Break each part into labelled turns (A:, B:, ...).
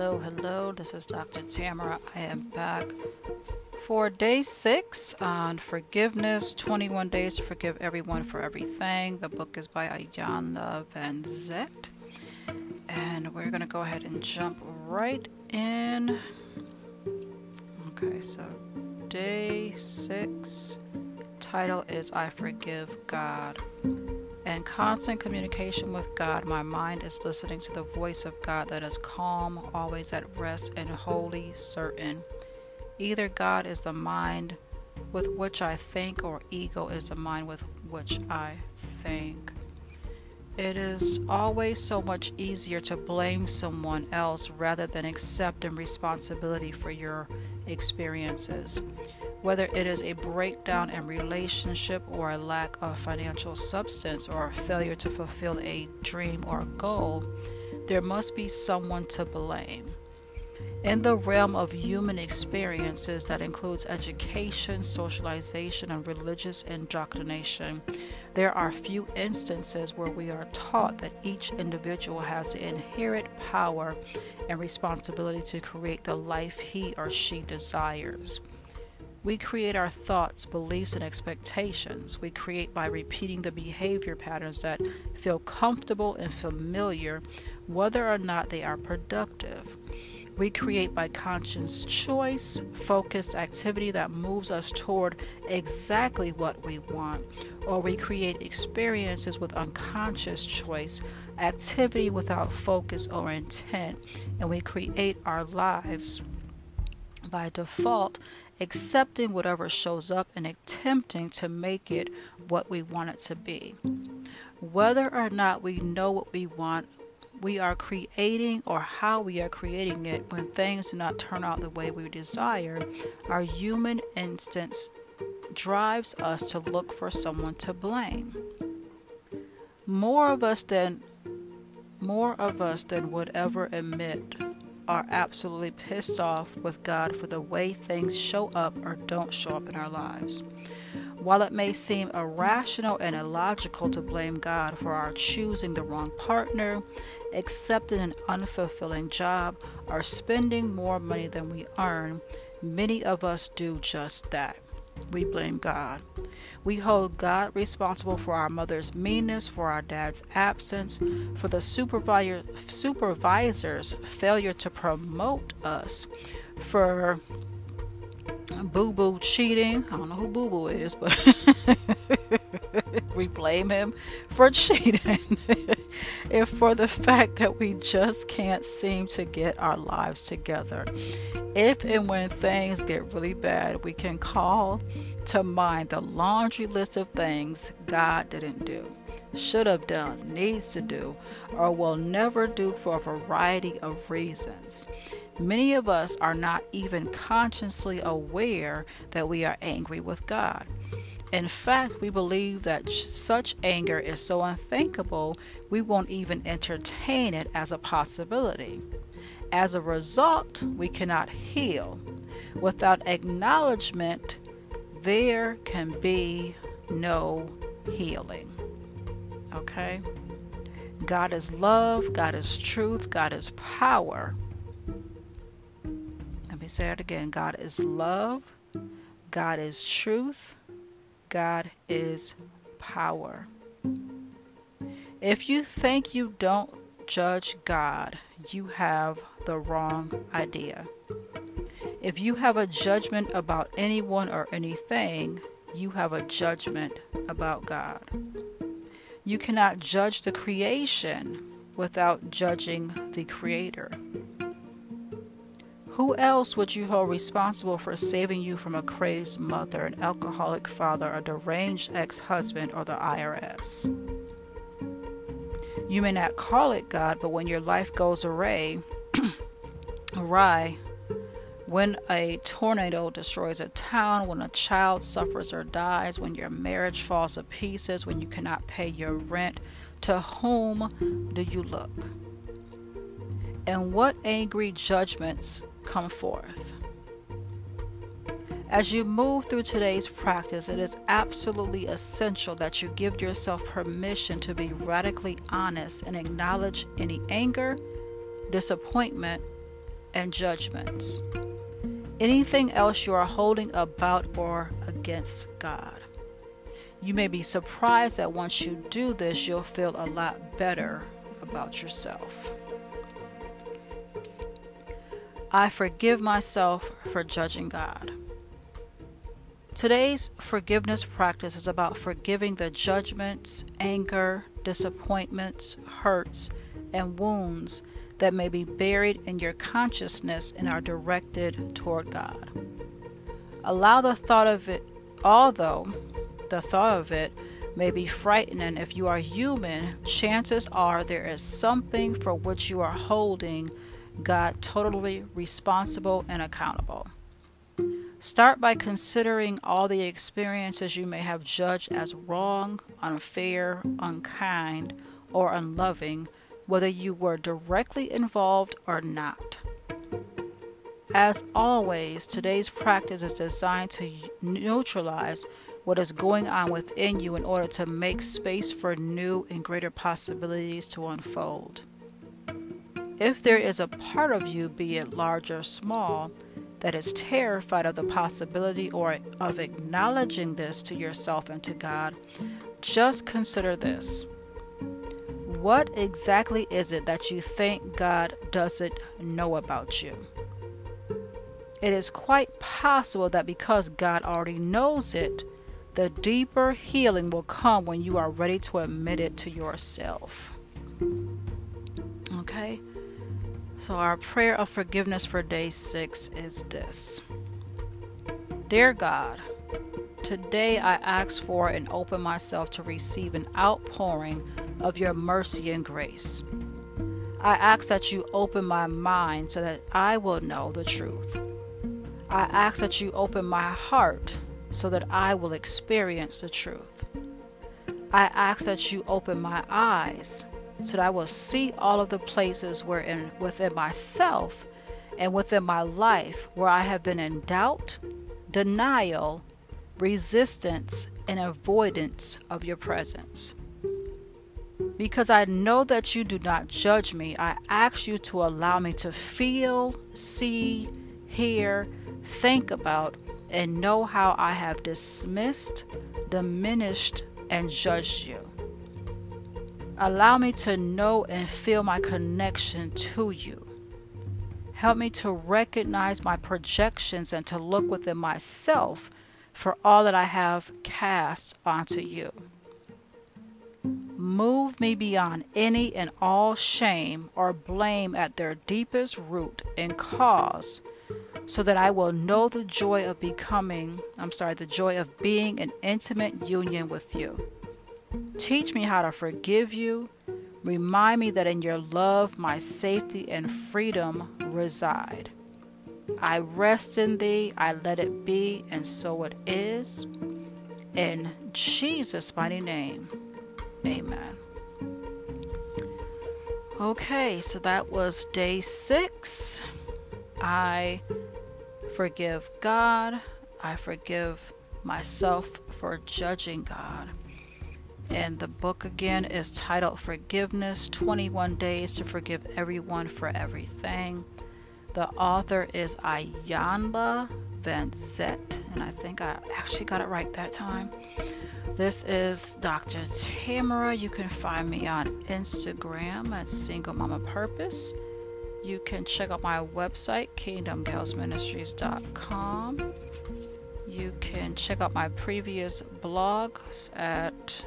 A: hello, hello. This is Dr. Tamara. I am back for day six on forgiveness 21 Days to Forgive Everyone for Everything. The book is by Ayana Van Vanzant. And we're going to go ahead and jump right in. Okay, so day six title is I Forgive God. In constant communication with God, my mind is listening to the voice of God that is calm, always at rest, and wholly certain. Either God is the mind with which I think, or ego is the mind with which I think. It is always so much easier to blame someone else rather than accepting responsibility for your experiences whether it is a breakdown in relationship or a lack of financial substance or a failure to fulfill a dream or a goal, there must be someone to blame. In the realm of human experiences that includes education, socialization, and religious indoctrination, there are few instances where we are taught that each individual has the inherent power and responsibility to create the life he or she desires. We create our thoughts, beliefs, and expectations. We create by repeating the behavior patterns that feel comfortable and familiar, whether or not they are productive. We create by conscious choice, focused activity that moves us toward exactly what we want. Or we create experiences with unconscious choice, activity without focus or intent, and we create our lives by default accepting whatever shows up and attempting to make it what we want it to be. Whether or not we know what we want, we are creating or how we are creating it when things do not turn out the way we desire, our human instincts drives us to look for someone to blame. More of us than more of us than would ever admit are absolutely pissed off with God for the way things show up or don't show up in our lives. While it may seem irrational and illogical to blame God for our choosing the wrong partner, accepting an unfulfilling job, or spending more money than we earn, many of us do just that we blame God. We hold God responsible for our mother's meanness, for our dad's absence, for the supervisor, supervisor's failure to promote us, for Boo Boo cheating. I don't know who Boo Boo is, but we blame him for cheating. and for the fact that we just can't seem to get our lives together. If and when things get really bad, we can call to mind the laundry list of things God didn't do, should have done, needs to do, or will never do for a variety of reasons. Many of us are not even consciously aware that we are angry with God. In fact, we believe that such anger is so unthinkable, we won't even entertain it as a possibility. As a result, we cannot heal. Without acknowledgement, there can be no healing. Okay? God is love, God is truth, God is power. Let me say it again God is love, God is truth, God is power. If you think you don't judge God, you have the wrong idea. If you have a judgment about anyone or anything, you have a judgment about God. You cannot judge the creation without judging the Creator. Who else would you hold responsible for saving you from a crazed mother, an alcoholic father, a deranged ex husband, or the IRS? You may not call it God, but when your life goes awry, awry, when a tornado destroys a town, when a child suffers or dies, when your marriage falls to pieces, when you cannot pay your rent, to whom do you look? And what angry judgments come forth. As you move through today's practice, it is absolutely essential that you give yourself permission to be radically honest and acknowledge any anger, disappointment, and judgments. Anything else you are holding about or against God. You may be surprised that once you do this, you'll feel a lot better about yourself. I forgive myself for judging God. Today's forgiveness practice is about forgiving the judgments, anger, disappointments, hurts, and wounds that may be buried in your consciousness and are directed toward God. Allow the thought of it, although the thought of it may be frightening if you are human, chances are there is something for which you are holding God totally responsible and accountable. Start by considering all the experiences you may have judged as wrong, unfair, unkind, or unloving, whether you were directly involved or not. As always, today's practice is designed to neutralize what is going on within you in order to make space for new and greater possibilities to unfold. If there is a part of you, be it large or small, that is terrified of the possibility or of acknowledging this to yourself and to God, just consider this. What exactly is it that you think God doesn't know about you? It is quite possible that because God already knows it, the deeper healing will come when you are ready to admit it to yourself. Okay? So, our prayer of forgiveness for day six is this Dear God, today I ask for and open myself to receive an outpouring of your mercy and grace. I ask that you open my mind so that I will know the truth. I ask that you open my heart so that I will experience the truth. I ask that you open my eyes so that I will see all of the places wherein within myself and within my life where I have been in doubt, denial, resistance, and avoidance of your presence. Because I know that you do not judge me, I ask you to allow me to feel, see, hear, think about, and know how I have dismissed, diminished, and judged you. Allow me to know and feel my connection to you. Help me to recognize my projections and to look within myself for all that I have cast onto you. Move me beyond any and all shame or blame at their deepest root and cause so that I will know the joy of becoming, I'm sorry, the joy of being in intimate union with you. Teach me how to forgive you. Remind me that in your love my safety and freedom reside. I rest in thee, I let it be, and so it is. In Jesus' mighty name, amen. Okay, so that was day six. I forgive God, I forgive myself for judging God. And the book again is titled Forgiveness 21 Days to Forgive Everyone for Everything. The author is Iyanla Vanzant, and I think I actually got it right that time. This is Dr. Tamara. You can find me on Instagram at Single Mama Purpose. You can check out my website, kingdomgalsministries.com. You can check out my previous blogs at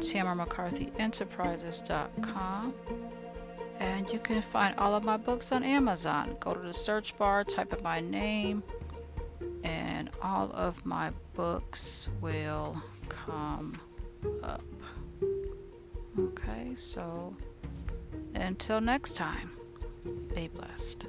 A: TamaraMcCarthyEnterprises.com. And you can find all of my books on Amazon. Go to the search bar, type in my name, and all of my books will come up. Okay, so until next time, be blessed.